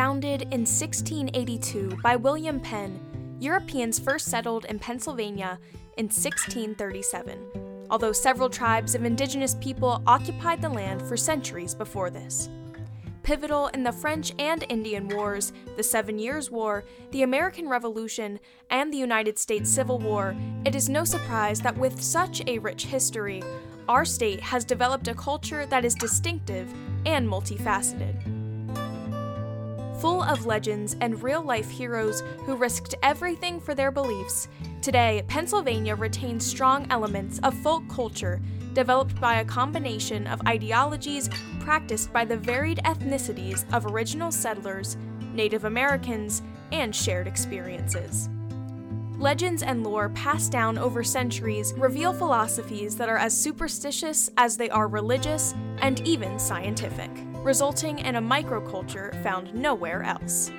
Founded in 1682 by William Penn, Europeans first settled in Pennsylvania in 1637, although several tribes of indigenous people occupied the land for centuries before this. Pivotal in the French and Indian Wars, the Seven Years' War, the American Revolution, and the United States Civil War, it is no surprise that with such a rich history, our state has developed a culture that is distinctive and multifaceted. Full of legends and real life heroes who risked everything for their beliefs, today Pennsylvania retains strong elements of folk culture developed by a combination of ideologies practiced by the varied ethnicities of original settlers, Native Americans, and shared experiences. Legends and lore passed down over centuries reveal philosophies that are as superstitious as they are religious and even scientific, resulting in a microculture found nowhere else.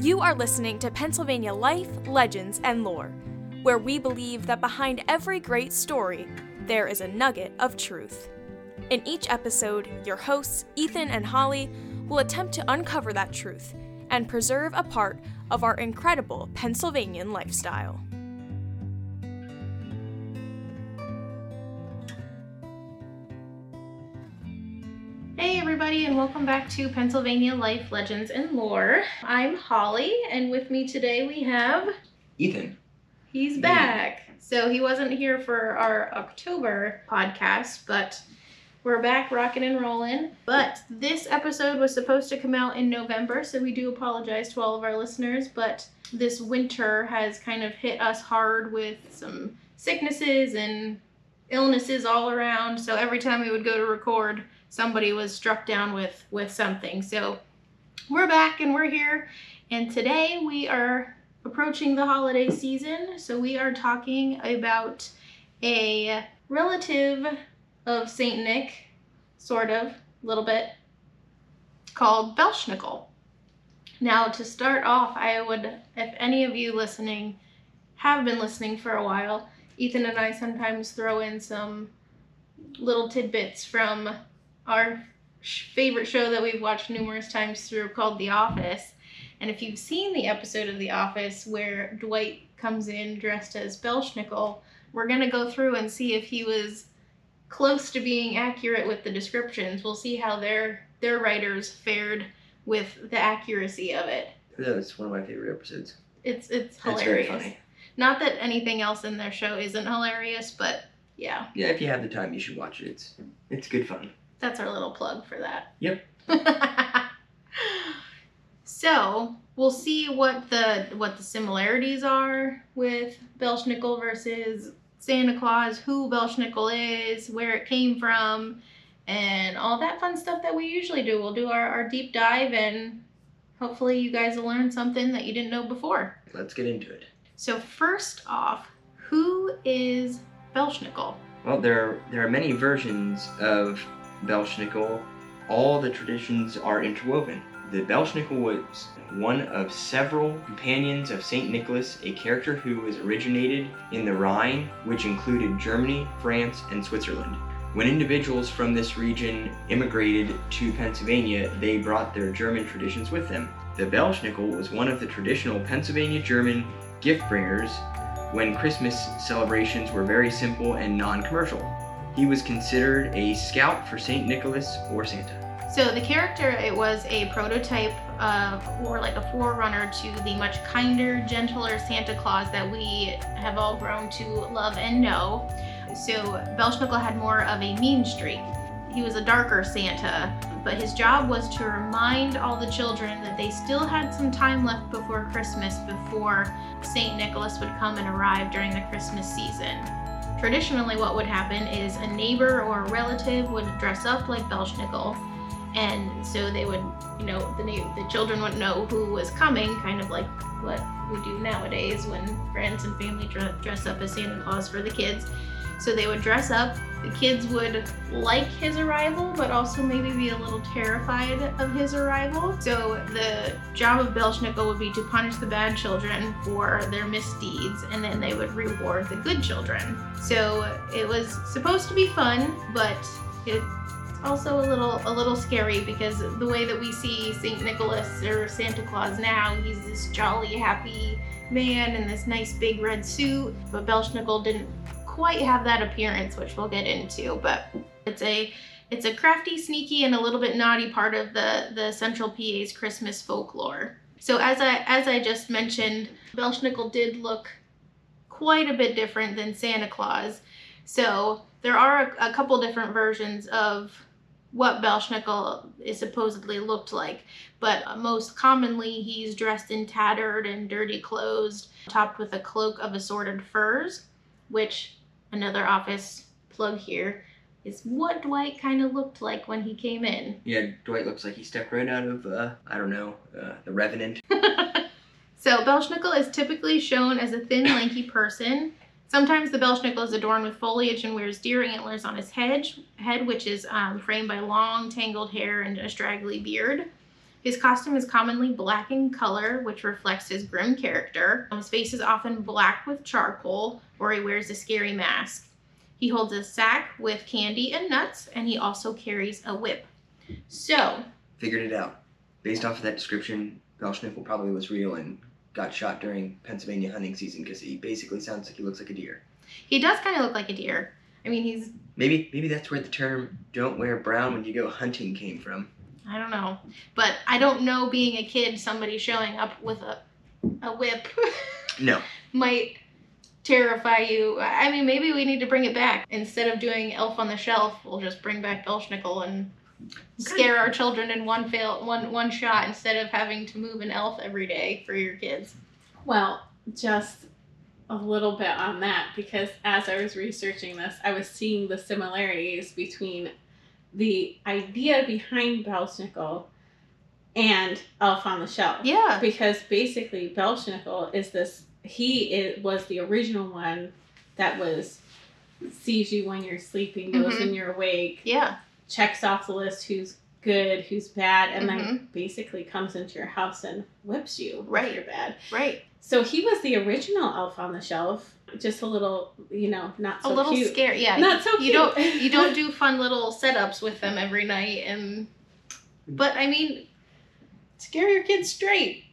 You are listening to Pennsylvania Life, Legends, and Lore, where we believe that behind every great story, there is a nugget of truth. In each episode, your hosts, Ethan and Holly, will attempt to uncover that truth and preserve a part of our incredible Pennsylvanian lifestyle. Hey, everybody, and welcome back to Pennsylvania Life Legends and Lore. I'm Holly, and with me today we have Ethan. He's back. So he wasn't here for our October podcast, but we're back rocking and rolling. But this episode was supposed to come out in November, so we do apologize to all of our listeners. But this winter has kind of hit us hard with some sicknesses and illnesses all around. So every time we would go to record, somebody was struck down with with something. So we're back and we're here. And today we are approaching the holiday season, so we are talking about a relative of Saint Nick, sort of, a little bit, called Belsnickel. Now, to start off, I would, if any of you listening have been listening for a while, Ethan and I sometimes throw in some little tidbits from our favorite show that we've watched numerous times through called The Office. And if you've seen the episode of The Office where Dwight comes in dressed as Belsnickel, we're going to go through and see if he was close to being accurate with the descriptions. We'll see how their their writers fared with the accuracy of it. That was one of my favorite episodes. It's it's It's very hilarious. funny. Not that anything else in their show isn't hilarious, but yeah, Yeah, if you have the time, you should watch it. It's it's good fun. That's our little plug for that. Yep. so we'll see what the what the similarities are with Belschnickel versus Santa Claus, who Belschnickel is, where it came from, and all that fun stuff that we usually do. We'll do our, our deep dive and hopefully you guys will learn something that you didn't know before. Let's get into it. So first off, who is Belschnickel? Well, there are, there are many versions of Belschnickel. All the traditions are interwoven. The Belschnickel was one of several companions of Saint Nicholas, a character who was originated in the Rhine, which included Germany, France, and Switzerland. When individuals from this region immigrated to Pennsylvania, they brought their German traditions with them. The Belschnickel was one of the traditional Pennsylvania German gift bringers when Christmas celebrations were very simple and non commercial. He was considered a scout for St. Nicholas or Santa. So the character, it was a prototype of, or like a forerunner to the much kinder, gentler Santa Claus that we have all grown to love and know. So Belschnickel had more of a mean streak. He was a darker Santa, but his job was to remind all the children that they still had some time left before Christmas before St. Nicholas would come and arrive during the Christmas season. Traditionally, what would happen is a neighbor or a relative would dress up like Belschnickel and so they would you know the na- the children would know who was coming kind of like what we do nowadays when friends and family dre- dress up as santa claus for the kids so they would dress up the kids would like his arrival but also maybe be a little terrified of his arrival so the job of belschnickel would be to punish the bad children for their misdeeds and then they would reward the good children so it was supposed to be fun but it also a little a little scary because the way that we see Saint Nicholas or Santa Claus now, he's this jolly, happy man in this nice big red suit. But Belschnickel didn't quite have that appearance, which we'll get into. But it's a it's a crafty, sneaky, and a little bit naughty part of the the Central PA's Christmas folklore. So as I as I just mentioned, Belschnickel did look quite a bit different than Santa Claus. So there are a, a couple different versions of what Belschnickel is supposedly looked like, but most commonly he's dressed in tattered and dirty clothes, topped with a cloak of assorted furs, which another office plug here is what Dwight kind of looked like when he came in. Yeah, Dwight looks like he stepped right out of, uh, I don't know, uh, The Revenant. so Belschnickel is typically shown as a thin, lanky person. Sometimes the Belschnickel is adorned with foliage and wears deer antlers on his head, head which is um, framed by long, tangled hair and a straggly beard. His costume is commonly black in color, which reflects his grim character. His face is often black with charcoal, or he wears a scary mask. He holds a sack with candy and nuts, and he also carries a whip. So, Figured it out. Based off of that description, Belschnickel probably was real and got shot during Pennsylvania hunting season because he basically sounds like he looks like a deer. he does kind of look like a deer. I mean, he's, Maybe maybe that's where the term "don't wear brown when you go hunting" came from. I don't know. But I don't know being a kid, somebody showing up with a, a whip No, might terrify you. I mean, maybe we need to bring it back. Instead of doing Elf on the Shelf, we'll just bring back Belschnickel and scare our children in one fail one one shot instead of having to move an elf every day for your kids. Well, just a little bit on that because as I was researching this, I was seeing the similarities between the idea behind Belschnickel and Elf on the Shelf. Yeah. Because basically, Belschnickel is this, he is, was the original one that was sees you when you're sleeping, goes Mhm. when you're awake, Yeah. checks off the list who's good, who's bad, and Mm-hmm. then basically comes into your house and whips you Right. if you're bad. Right. So he was the original elf on the shelf. Just a little, you know, not so A little cute. scary. Yeah. Not so cute. you don't you don't do fun little setups with them every night and but I mean scare your kids straight.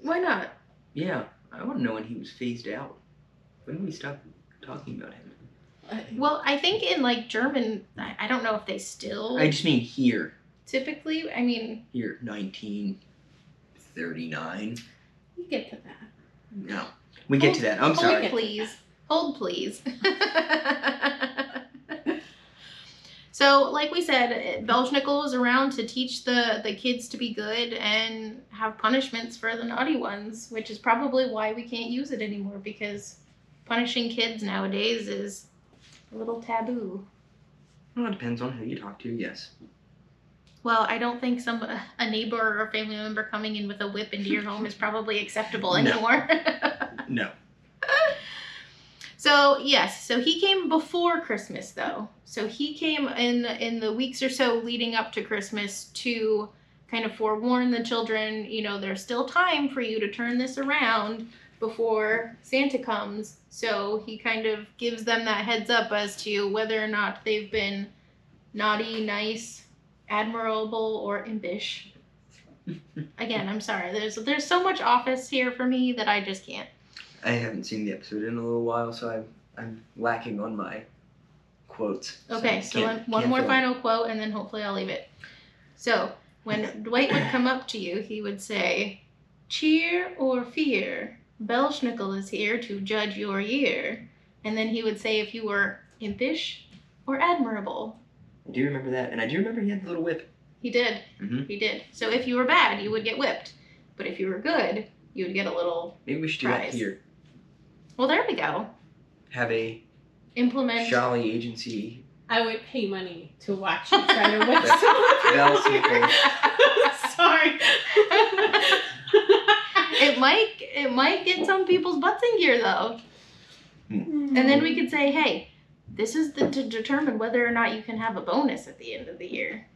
Why not? yeah, I want to know when he was phased out. When did we stop talking about him? Well, I think in like German, I, I don't know if they still I just mean here, typically. I mean, here, nineteen thirty-nine. You get to that. No, we get to that. I'm hold sorry. please, hold please. so, like we said, Belschnickel was around to teach the the kids to be good and have punishments for the naughty ones, which is probably why we can't use it anymore because punishing kids nowadays is a little taboo. Well, it depends on who you talk to. Yes. Well, I don't think some a neighbor or family member coming in with a whip into your home is probably acceptable anymore. No. so yes, so he came before Christmas though. So he came in in the weeks or so leading up to Christmas to kind of forewarn the children, you know, there's still time for you to turn this around before Santa comes. So he kind of gives them that heads up as to whether or not they've been naughty, nice, admirable, or impish. Again, I'm sorry. There's there's so much office here for me that I just can't. I haven't seen the episode in a little while, so I'm I'm lacking on my quotes. Okay, I so one, one more fill it. final quote, and then hopefully I'll leave it. So when Dwight would come up to you, he would say, "Cheer or fear, Belschnickel is here to judge your year." And then he would say if you were impish or admirable. I do remember that, and I do remember he had the little whip. He did. Mhm. He did. So if you were bad, you would get whipped. But if you were good, you would get a little. Maybe we should do that here. Well, there we go. Have a Implement. Jolly agency. I would pay money to watch you try to whip That's- someone. Belschnickel. Sorry. It might. It might get some people's butts in gear though. Hmm. And then we could say, hey, this is the, to determine whether or not you can have a bonus at the end of the year.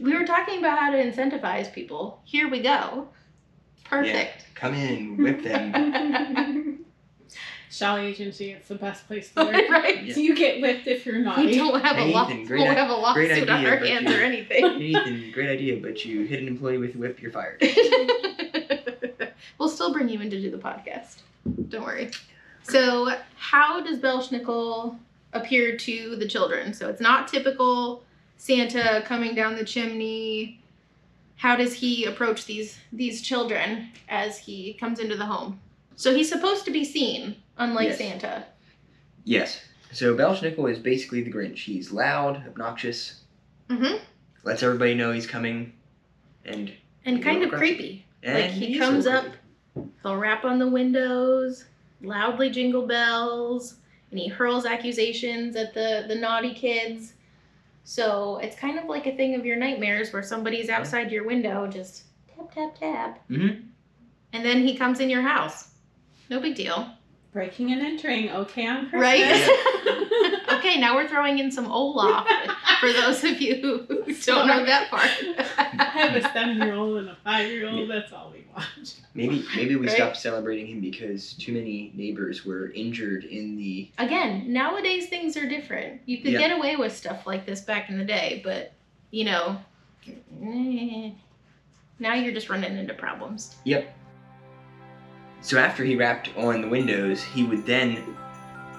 We were talking about how to incentivize people. Here we go. Perfect. Come in, whip them. Shall agency, it's the best place to work. right. Yeah. You get whipped if you're We naughty. don't have a Hey, law. Ethan, We great don't have a lawsuit great on idea, our hands you- or anything. Ethan, great idea, but you hit an employee with a whip, you're fired. we'll still bring you in to do the podcast. Don't worry. So, how does Belschnickel appear to the children? So, it's not typical Santa coming down the chimney. How does he approach these these children as he comes into the home? So he's supposed to be seen, unlike Yes. Santa. Yes. So Belschnickel is basically the Grinch. He's loud, obnoxious, Mm-hmm. lets everybody know he's coming, and And kind of creepy. and Like, he comes so up- He'll rap on the windows, loudly jingle bells, and he hurls accusations at the, the naughty kids. So it's kind of like a thing of your nightmares where somebody's outside your window just tap, tap, tap. Mhm. And then he comes in your house. No big deal. Breaking and entering, okay on Christmas. Right? okay, now we're throwing in some Olaf for those of you who don't know that part. I have a seven-year-old and a five-year-old. That's all we watch. Maybe maybe we Right. stopped celebrating him because too many neighbors were injured in the. Again, nowadays things are different. You could Yeah. get away with stuff like this back in the day, but you know, eh, now you're just running into problems. So after he rapped on the windows, he would then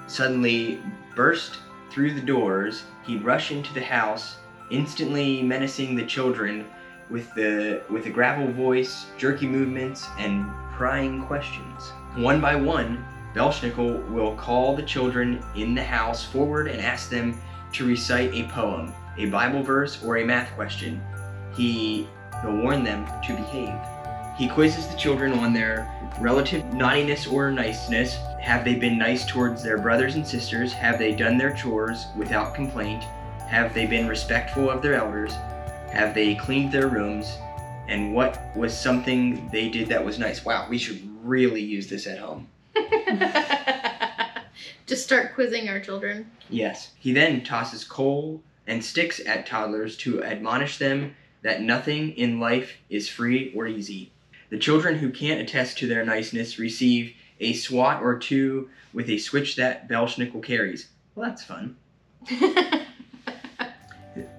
suddenly burst through the doors. He'd rush into the house, instantly menacing the children with the with a gravel voice, jerky movements, and prying questions. One by one, Belschnickel will call the children in the house forward and ask them to recite a poem, a Bible verse, or a math question. He will warn them to behave. He quizzes the children on their relative naughtiness or niceness. Have they been nice towards their brothers and sisters? Have they done their chores without complaint? Have they been respectful of their elders? Have they cleaned their rooms? And what was something they did that was nice? Wow, we should really use this at home. just start quizzing our children. Yes. He then tosses coal and sticks at toddlers to admonish them that nothing in life is free or easy. The children who can't attest to their niceness receive a swat or two with a switch that Belschnickel carries. Well, that's fun.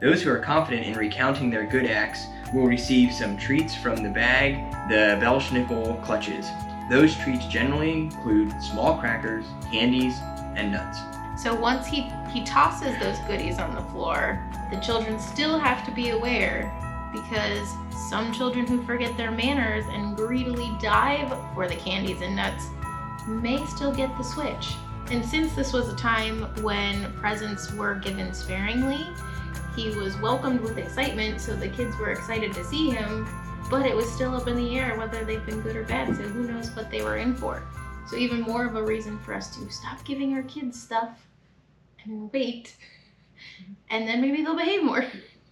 Those who are confident in recounting their good acts will receive some treats from the bag the Belschnickel clutches. Those treats generally include small crackers, candies, and nuts. So once he he tosses those goodies on the floor, the children still have to be aware because some children who forget their manners and greedily dive for the candies and nuts may still get the switch. And since this was a time when presents were given sparingly, he was welcomed with excitement, so the kids were excited to see him, but it was still up in the air whether they've been good or bad, so who knows what they were in for. So even more of a reason for us to stop giving our kids stuff and wait. And then maybe they'll behave more.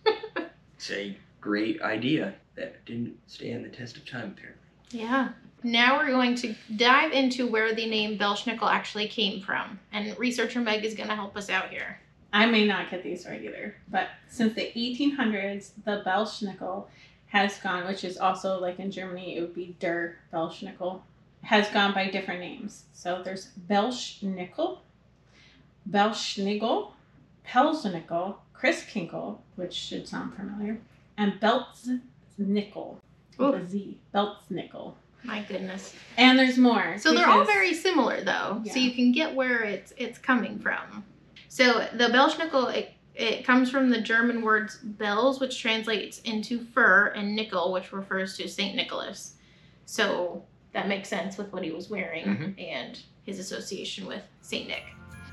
A great idea that didn't stand the test of time, apparently. Yeah. Now we're going to dive into where the name Belschnickel actually came from. And researcher Meg is going to help us out here. I may not get these right either, but since the 1800s, the Belschnickel has gone, which is also like in Germany, it would be Der Belschnickel, has gone by different names. So there's Belschnickel, Belschnigel, Pelznickel, Christkinkel, which should sound familiar, and Beltznickel, with a Z, Beltznickel. My goodness. And there's more. So they're all very similar though. So you can get where it's it's coming from. So the Belschnickel it, it comes from the German words bells, which translates into fur, and nickel, which refers to Saint Nicholas. So that makes sense with what he was wearing Mhm. and his association with Saint Nick.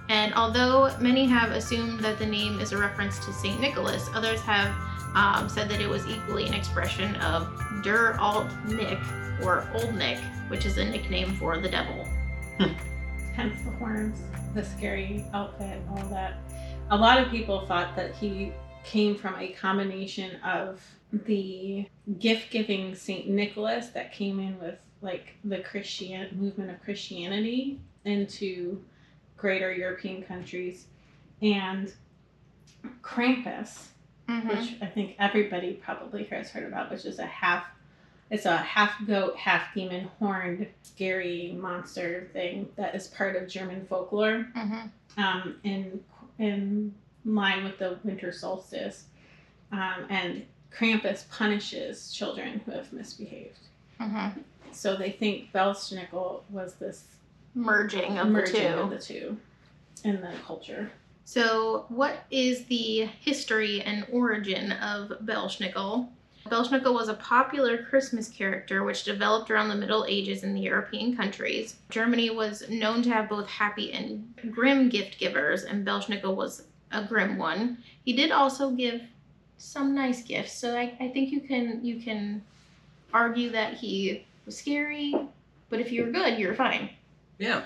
And although many have assumed that the name is a reference to Saint Nicholas, others have um, said that it was equally an expression of Der Alt Nick or Old Nick, which is a nickname for the devil. hence the horns, the scary outfit, all that. A lot of people thought that he came from a combination of the gift giving Saint Nicholas that came in with like the Christian movement of Christianity into greater European countries and Krampus, Mm-hmm. which I think everybody probably has heard about, which is a half It's a half goat, half demon, horned, scary monster thing that is part of German folklore. Mm-hmm. Um, in in line with the winter solstice, um, and Krampus punishes children who have misbehaved. Mm-hmm. So they think Belsnickel was this Merging of merging the two. of the two in the culture. So, what is the history and origin of Belschnickel? Belschnickel was a popular Christmas character which developed around the Middle Ages in the European countries. Germany was known to have both happy and grim gift givers, and Belschnickel was a grim one. He did also give some nice gifts, so I, I think you can you can argue that he was scary, but if you were good, you're fine. Yeah.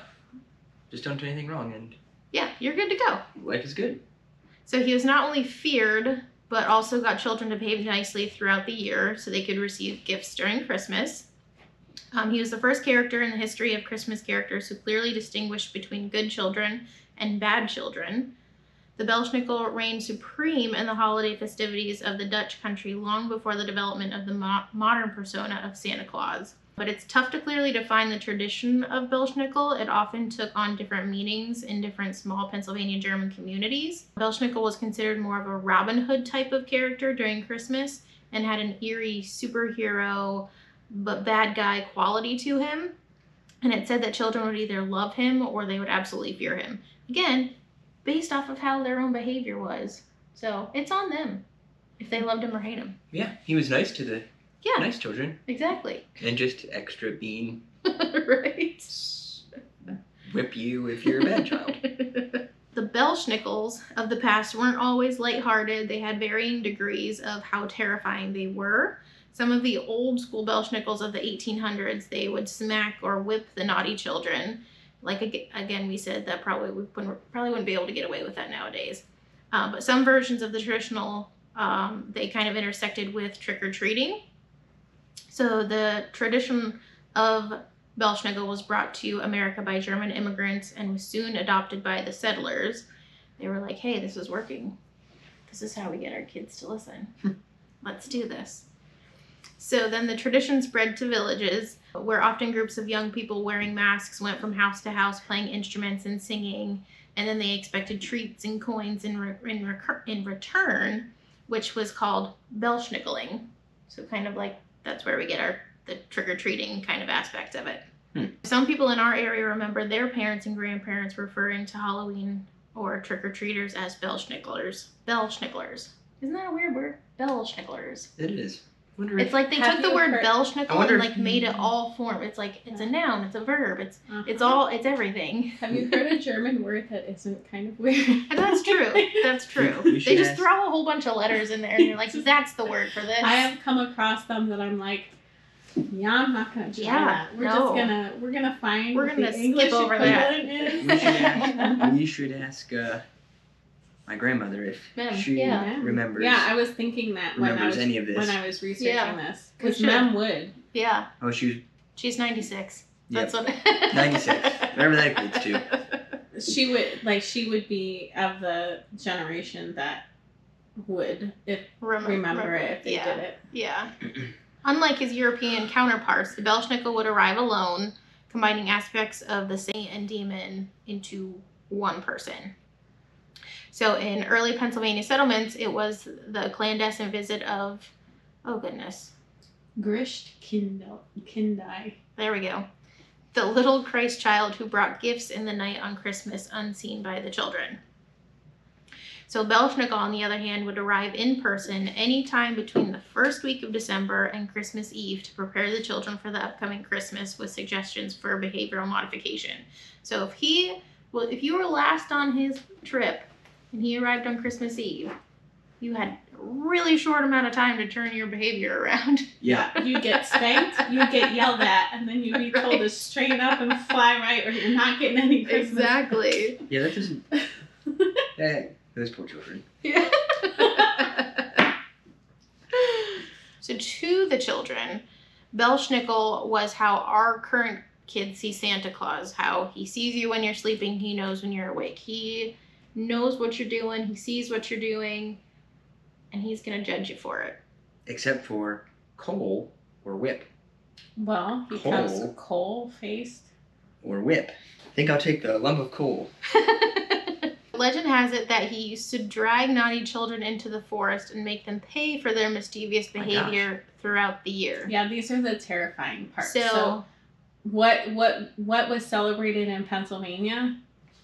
Just don't do anything wrong, and Yeah, you're good to go. life is good. So he was not only feared, but also got children to behave nicely throughout the year so they could receive gifts during Christmas. Um, he was the first character in the history of Christmas characters who clearly distinguished between good children and bad children. The Belschnickel reigned supreme in the holiday festivities of the Dutch country long before the development of the mo- modern persona of Santa Claus. But it's tough to clearly define the tradition of Belschnickel. It often took on different meanings in different small Pennsylvania German communities. Belschnickel was considered more of a Robin Hood type of character during Christmas and had an eerie superhero but bad guy quality to him. And it said that children would either love him or they would absolutely fear him. Again, based off of how their own behavior was. So it's on them if they loved him or hate him. Yeah, he was nice to the Yeah, nice children, exactly. and just extra being right. whip you if you're a bad child. The Belschnickels of the past weren't always lighthearted. They had varying degrees of how terrifying they were. Some of the old school Belschnickels of the 1800s, they would smack or whip the naughty children. Like again, we said that probably we wouldn't, probably wouldn't be able to get away with that nowadays. Um, but some versions of the traditional, um, they kind of intersected with trick or treating. So the tradition of Belschnickel was brought to America by German immigrants and was soon adopted by the settlers. They were like, hey, this is working. This is how we get our kids to listen. Let's do this. So then the tradition spread to villages, where often groups of young people wearing masks went from house to house playing instruments and singing, and then they expected treats and coins in, re- in, recur- in return, which was called Belschnickeling. So kind of like that's where we get our the trick or treating kind of aspect of it. Hmm. Some people in our area remember their parents and grandparents referring to Halloween or trick or treaters as Belschnicklers. Belschnicklers. Isn't that a weird word? Belschnicklers. It is. Wonder It's if, like they took the word heard- Belschnickel wonder and if- like made it all form. It's like it's a noun, it's a verb, it's Uh-huh. it's all it's everything. Have you heard a German word that isn't kind of weird? That's true. That's true. You They just ask- throw a whole bunch of letters in there and you're like, that's the word for this. I have come across them that I'm like, yeah, I'm not gonna try Yeah, that. We're no. just gonna we're gonna find We're gonna the skip English over that. we should ask, we should ask uh, my grandmother if Mem, she yeah. remembers Yeah, I was thinking that when I remembers was any of this. when I was researching Yeah. this We because should. Mem would. Yeah. oh, she was She's 96. Yep. That's what 96. Whatever that equates to. She would like she would be of the generation that would if Remember, remember it if they yeah. did it. Yeah. Unlike his European counterparts, the Belschnickel would arrive alone, combining aspects of the saint and demon into one person. So in early Pennsylvania settlements, it was the clandestine visit of, oh goodness, Grisht Kindai. there we go. The little Christ child who brought gifts in the night on Christmas unseen by the children. So Belschnickel, on the other hand, would arrive in person anytime between the first week of December and Christmas Eve to prepare the children for the upcoming Christmas with suggestions for behavioral modification. So if he, well, if you were last on his trip and he arrived on Christmas Eve, you had a really short amount of time to turn your behavior around. Yeah. You get spanked, you get yelled at, and then you be told to straighten up and fly right, or you're not getting any Christmas. Exactly. Yeah, that doesn't. Eh, those poor children. Yeah. so to the children, Belschnickel was how our current kids see Santa Claus. How he sees you when you're sleeping, he knows when you're awake. He knows what you're doing, he sees what you're doing, and he's gonna judge you for it. Except for coal or whip. Well, because coal faced. or whip. I think I'll take the lump of coal. Legend has it that he used to drag naughty children into the forest and make them pay for their mischievous My behavior throughout the year. Yeah, these are the terrifying parts. So, so what what what was celebrated in Pennsylvania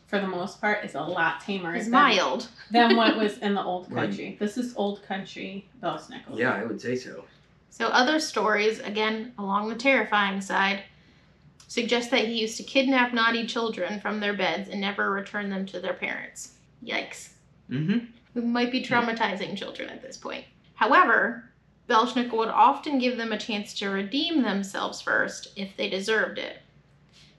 for the most part is a lot tamer it's than, mild. than what was in the old Right. country. This is old country Belsnickel. Yeah, I would say so. So other stories, again along the terrifying side, suggest that he used to kidnap naughty children from their beds and never return them to their parents. Yikes. Mm-hmm. We might be traumatizing children at this point. However, Belschnickel would often give them a chance to redeem themselves first if they deserved it.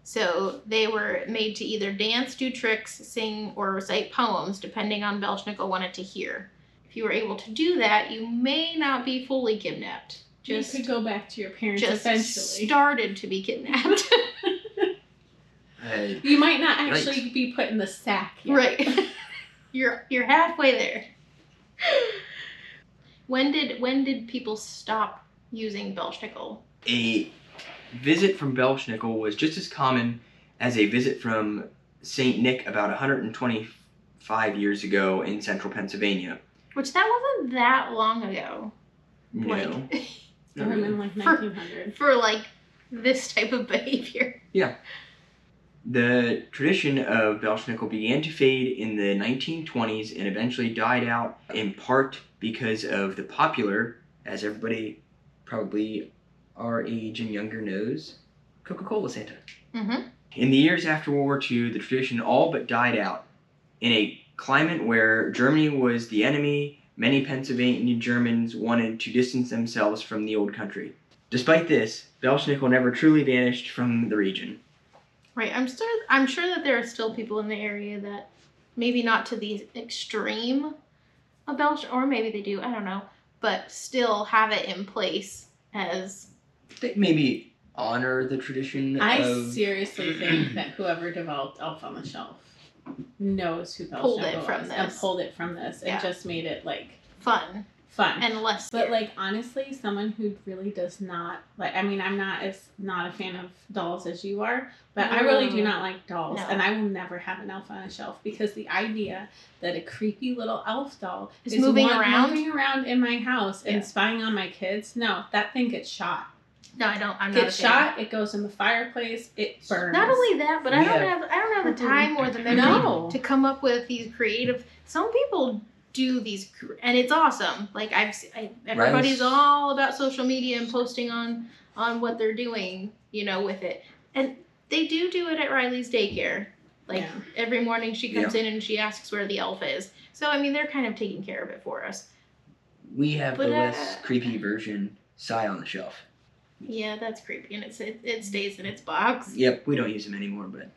So they were made to either dance, do tricks, sing, or recite poems, depending on Belschnickel wanted to hear. If you were able to do that, you may not be fully kidnapped. Just, you could go back to your parents just eventually. started to be kidnapped. I, you might not Right. actually be put in the sack yet. right. you're you're halfway there. When did when did people stop using Belschnickel? a visit from Belschnickel was just as common as a visit from Saint Nick about 125 years ago in central Pennsylvania. Which that wasn't that long ago. You Like know, Or in like For- 1900. for like this type of behavior. Yeah. The tradition of Belschnickel began to fade in the 1920s and eventually died out in part because of the popular, as everybody probably our age and younger knows, Coca Cola Santa. Mm-hmm. In the years after World War II, the tradition all but died out. In a climate where Germany was the enemy, many Pennsylvania Germans wanted to distance themselves from the old country. Despite this, Belschnickel never truly vanished from the region. Right. I'm still I'm sure that there are still people in the area that maybe not to the extreme of Belch or maybe they do, I don't know. But still have it in place as They maybe honor the tradition I of seriously think that whoever developed Elf on the Shelf knows who Belschnickel Pulled it from was and this. pulled it from this Yeah. and just made it like fun fun. and less But like honestly, someone who really does not like I mean, I'm not as not a fan of dolls as you are, but I really do No. not like dolls No. and I will never have an elf on a shelf because the idea that a creepy little elf doll Is moving around? moving around in my house Yeah. and spying on my kids, no, that thing gets shot. No, I don't I'm not Gets a fan. shot, it goes in the fireplace, it burns. Not only that, but I don't have- have I don't have the time or the memory No. to come up with these creative. Some people do these, cr- and it's awesome. Like I've, I, everybody's Riley's- all about social media and posting on on what they're doing, you know, with it, and they do do it at Riley's daycare. Like Yeah. every morning, she comes in and she asks where the elf is. So I mean, they're kind of taking care of it for us. we have But, the uh, less creepy version, Si on the Shelf. Yeah, that's creepy, and it's it, it stays in its box. Yep, we don't use them anymore, but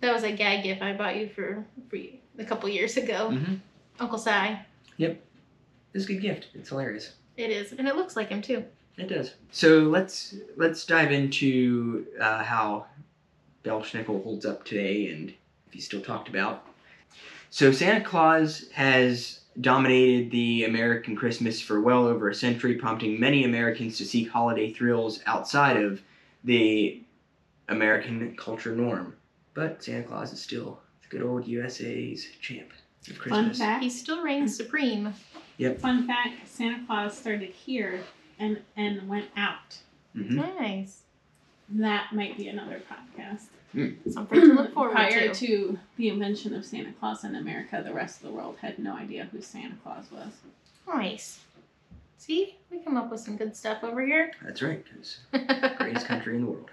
That was a gag gift I bought you for for you a couple years ago. Mhm. Uncle Si. it's a good gift. It's hilarious. It is, and it looks like him too. It does. So let's let's dive into uh, how Belschnickel holds up today and if he's still talked about. So Santa Claus has dominated the American Christmas for well over a century, prompting many Americans to seek holiday thrills outside of the American culture norm. But Santa Claus is still the good old USA's champ of Fun fact. He still reigns supreme. Yep. Fun fact: Santa Claus started here and and went out. Mhm. Nice. That might be another podcast. Something to look forward Prior to. to the invention of Santa Claus in America, the rest of the world had no idea who Santa Claus was. Nice. See, we come up with some good stuff over here. That's right, because greatest country in the world.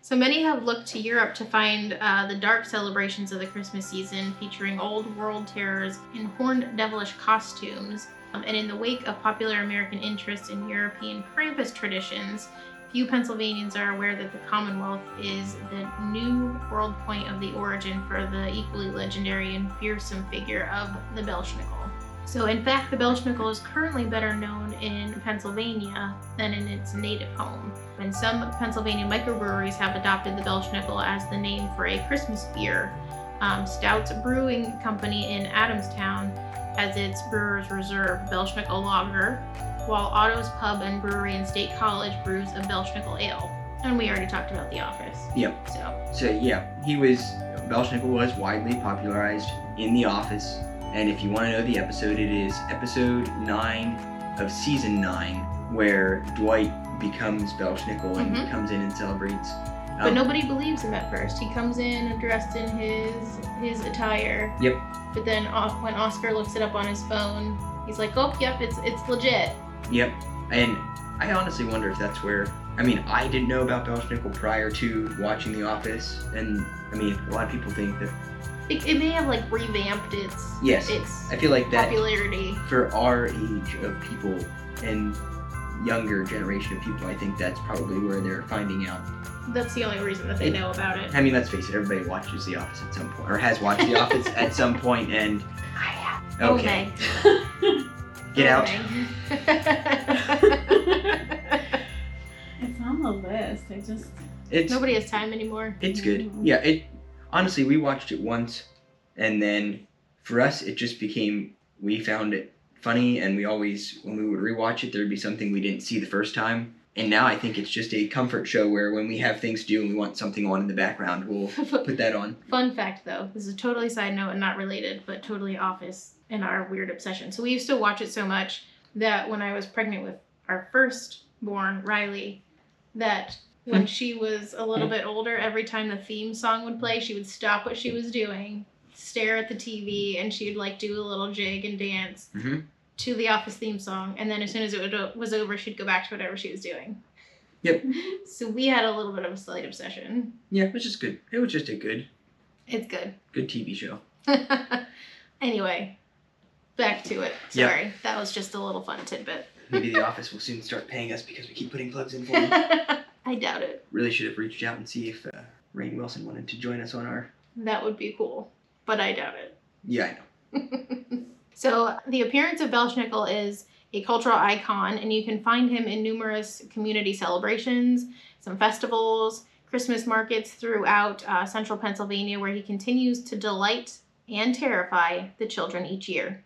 so many have looked to Europe to find uh, the dark celebrations of the Christmas season, featuring old world terrors in horned devilish costumes. Um, and in the wake of popular American interest in European Krampus traditions, few Pennsylvanians are aware that the Commonwealth is the new world point of the origin for the equally legendary and fearsome figure of the Belschnickel. So, in fact, the Belschnickel is currently better known in Pennsylvania than in its native home. And some Pennsylvania microbreweries have adopted the Belschnickel as the name for a Christmas beer, um, Stoudts Brewing Company in Adamstown has its Brewers Reserve Belschnickel Lager, while Otto's Pub and Brewery in State College brews a Belschnickel Ale. And we already talked about The Office. Yep. So, So yeah, he was Belschnickel was widely popularized in The Office, and if you want to know the episode, it is episode nine of season nine, where Dwight becomes Belschnickel and Mhm. comes in and celebrates. but Um, nobody believes him at first. He comes in dressed in his his attire. Yep. But then Os- when Oscar looks it up on his phone, he's like, "Oh, yep, it's it's legit." Yep, and I honestly wonder if that's where. I mean, I didn't know about Belschnickel prior to watching The Office, and I mean, a lot of people think that. It, it may have like revamped its Yes, its I feel like that popularity. for our age of people and younger generation of people, I think that's probably where they're finding out. That's the only reason that they know about it. I mean, let's face it, everybody watches The Office at some point, or has watched The Office at some point, and I have. okay, get out. it's on the list. I just It's Nobody has time anymore. it's good. Mhm. Yeah, it honestly we watched it once, and then for us it just became we found it funny, and we always when we would rewatch it there'd be something we didn't see the first time. And now I think it's just a comfort show where when we have things to do and we want something on in the background, we'll put that on. Fun fact though, this is a totally side note and not related, but totally office and our weird obsession. So we used to watch it so much that when I was pregnant with our firstborn, Riley, that when she was a little bit older, every time the theme song would play, she would stop what she was doing, stare at the TV, and she'd like do a little jig and dance Mhm. to the office theme song. And then as soon as it would- was over, she'd go back to whatever she was doing. Yep. So we had a little bit of a slight obsession. Yeah, it was just good. It was just a good, It's good. good TV show. anyway, back to it. Sorry, that was just a little fun tidbit. Maybe The Office will soon start paying us because we keep putting plugs in for them. I doubt it. really should have reached out and see if uh, Rainn Wilson wanted to join us on our. That would be cool, but I doubt it. Yeah, I know. so the appearance of Belschnickel is a cultural icon, and you can find him in numerous community celebrations, some festivals, Christmas markets throughout uh, central Pennsylvania, where he continues to delight and terrify the children each year.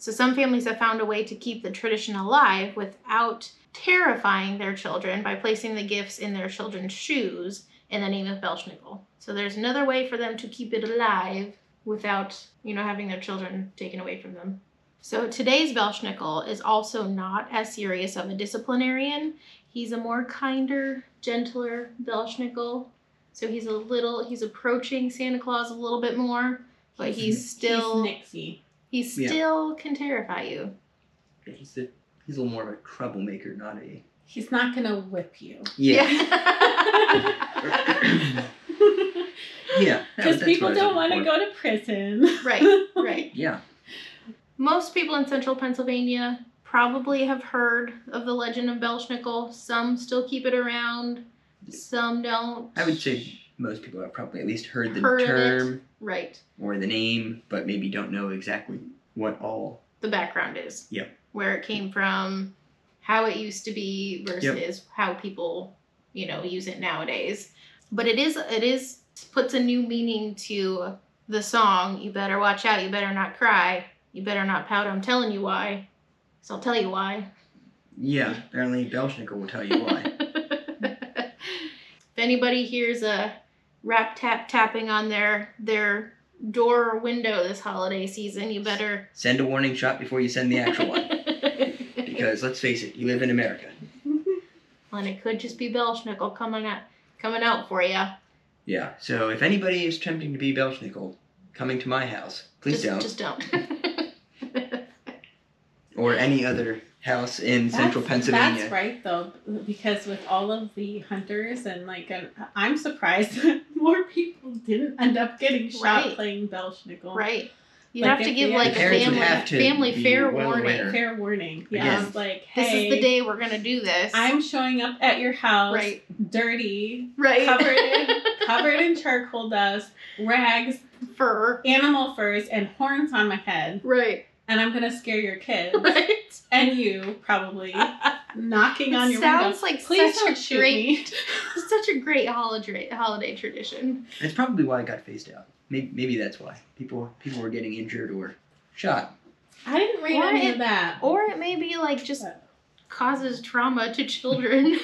So some families have found a way to keep the tradition alive without terrifying their children by placing the gifts in their children's shoes in the name of Belschnickel. So there's another way for them to keep it alive without, you know, having their children taken away from them. So today's Belschnickel is also not as serious of a disciplinarian. He's a more kinder, gentler Belschnickel. So he's a little he's approaching Santa Claus a little bit more, but he's still he's Nixie. He Yeah. still can terrify you. Yeah, he's the he's a little more of a troublemaker, not a. He's not gonna whip you. Yeah. Yeah. yeah. Because people don't want to go to prison. right, right. Yeah. Most people in central Pennsylvania probably have heard of the legend of Belschnickel. Some still keep it around, some don't. I would say most people have probably at least heard the Heard of it. term Right. or the name, but maybe don't know exactly what all. The background is. Yep. Where it came from, how it used to be versus how people, you know, use it nowadays. But it is it is puts a new meaning to the song. You better watch out. You better not cry. You better not pout. I'm telling you why. So I'll tell you why. Yeah, apparently Belschnickel will tell you why. if anybody hears a rap tap tapping on their their door or window this holiday season, you better send a warning shot before you send the actual one. Because let's face it, you live in America. and it could just be Belschnickel coming out coming out for you. Yeah. So if anybody is attempting to be Belschnickel, coming to my house, please just, don't. Just don't. Or any other house in central Pennsylvania. That's right though, because with all of the hunters and like, uh, I'm surprised that more people didn't end up getting shot Right. playing Belschnickel. right. You Like have to give like a family family fair well warning. aware. Fair warning. Yeah, Again. it's like, This is the day we're gonna do this. I'm showing up at your house, right. dirty, Right. covered in covered in charcoal dust, rags, fur. animal furs, and horns on my head, Right. And I'm gonna scare your kids Right. and you probably knocking on It your sounds window. like Please such don't a shoot great me. It's such a great holiday holiday tradition. It's probably why I got phased out. Maybe, maybe that's why people people were getting injured or shot. I didn't read Or any it- of that. Or it may be like just causes trauma to children.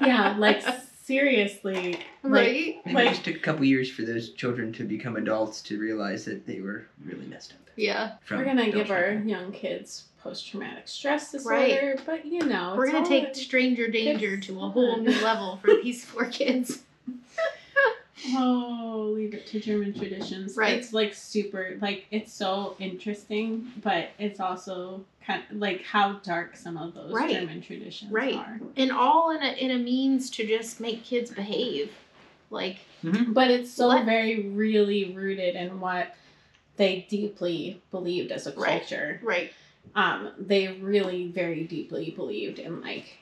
yeah, like seriously, like right? Maybe Like- it just took a couple years for those children to become adults to realize that they were really messed up. Yeah. We're gonna give our young kids post traumatic stress Right. disorder, but you know, We're gonna take stranger danger to a whole new level for these four kids. Oh, leave it to German traditions. Right. It's like super, like it's so interesting, but it's also kind of like how dark some of those Right. German traditions Right. are. And all in a in a means to just make kids behave. Like But it's so Let- very really rooted in what they deeply believed as a culture. right. Um, they really very deeply believed in like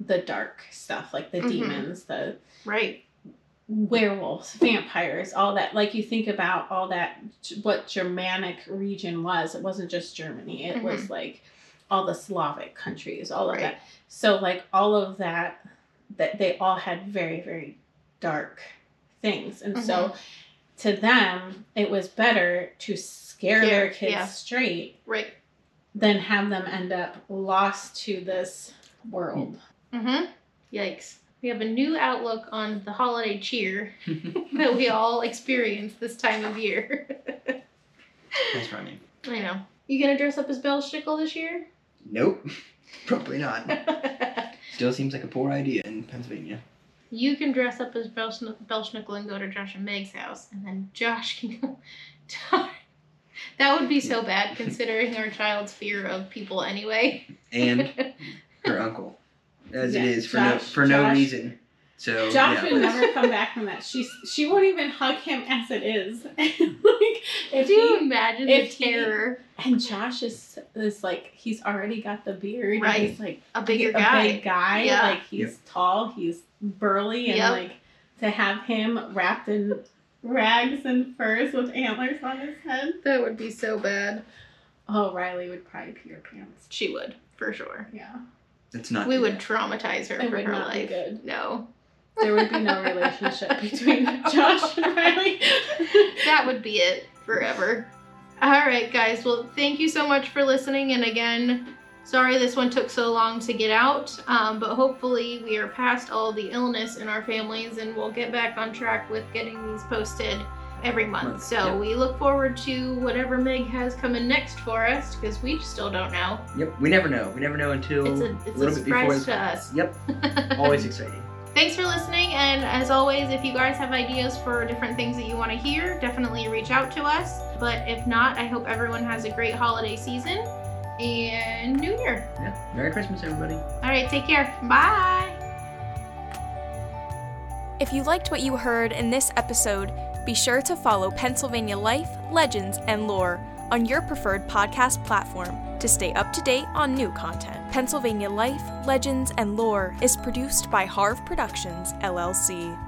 the dark stuff, like the Mhm. demons, the Right. werewolves, vampires, all that. Like you think about all that, what Germanic region was. It wasn't just Germany. It was like all the Slavic countries, all of Right. that. So like all of that, that they all had very very dark things, and so to them it was better to scare their kids yeah. straight Right. than have them end up lost to this world. Mm-hmm. Yikes. We have a new outlook on the holiday cheer that we all experience this time of year. That's running. I know. You gonna dress up as Belsnickel this year? Nope, probably not. Still seems like a poor idea in Pennsylvania. You can dress up as Belschn- Belschnickel and go to Josh and Meg's house, and then Josh can go. to that would be so bad considering our child's fear of people anyway. And her uncle, as it Yeah, is for no Josh- for no reason. So Josh yeah. would never come back from that. She she won't even hug him as it is. like if Do you he imagine if the he- terror? and Josh is is like he's already got the beard. and Right. He's like A bigger a guy. big guy. Yeah. Like he's tall. He's burly, and Yep. like to have him wrapped in rags and furs with antlers on his head. That would be so bad. Oh, Riley would probably pee her pants. She would, for sure. Yeah, That's not. We do would traumatize her it for would her not be life. good. No. There would be no relationship between Josh and Riley. that would be it forever. All right, guys. Well, thank you so much for listening. And again, sorry this one took so long to get out, um, but hopefully we are past all the illness in our families and we'll get back on track with getting these posted every month. Month, So yep. we look forward to whatever Meg has coming next for us because we still don't know. Yep, we never know. We never know until It's a it's a little bit before. surprise to us. Yep, always exciting. Thanks for listening, and as always, if you guys have ideas for different things that you want to hear, definitely reach out to us. But if not, I hope everyone has a great holiday season and New Year. Yeah, Merry Christmas, everybody. All right, take care. Bye. If you liked what you heard in this episode, be sure to follow Pennsylvania Life, Legends, and Lore on your preferred podcast platform to stay up to date on new content. Pennsylvania Life, Legends, and Lore is produced by Harv Productions, LLC.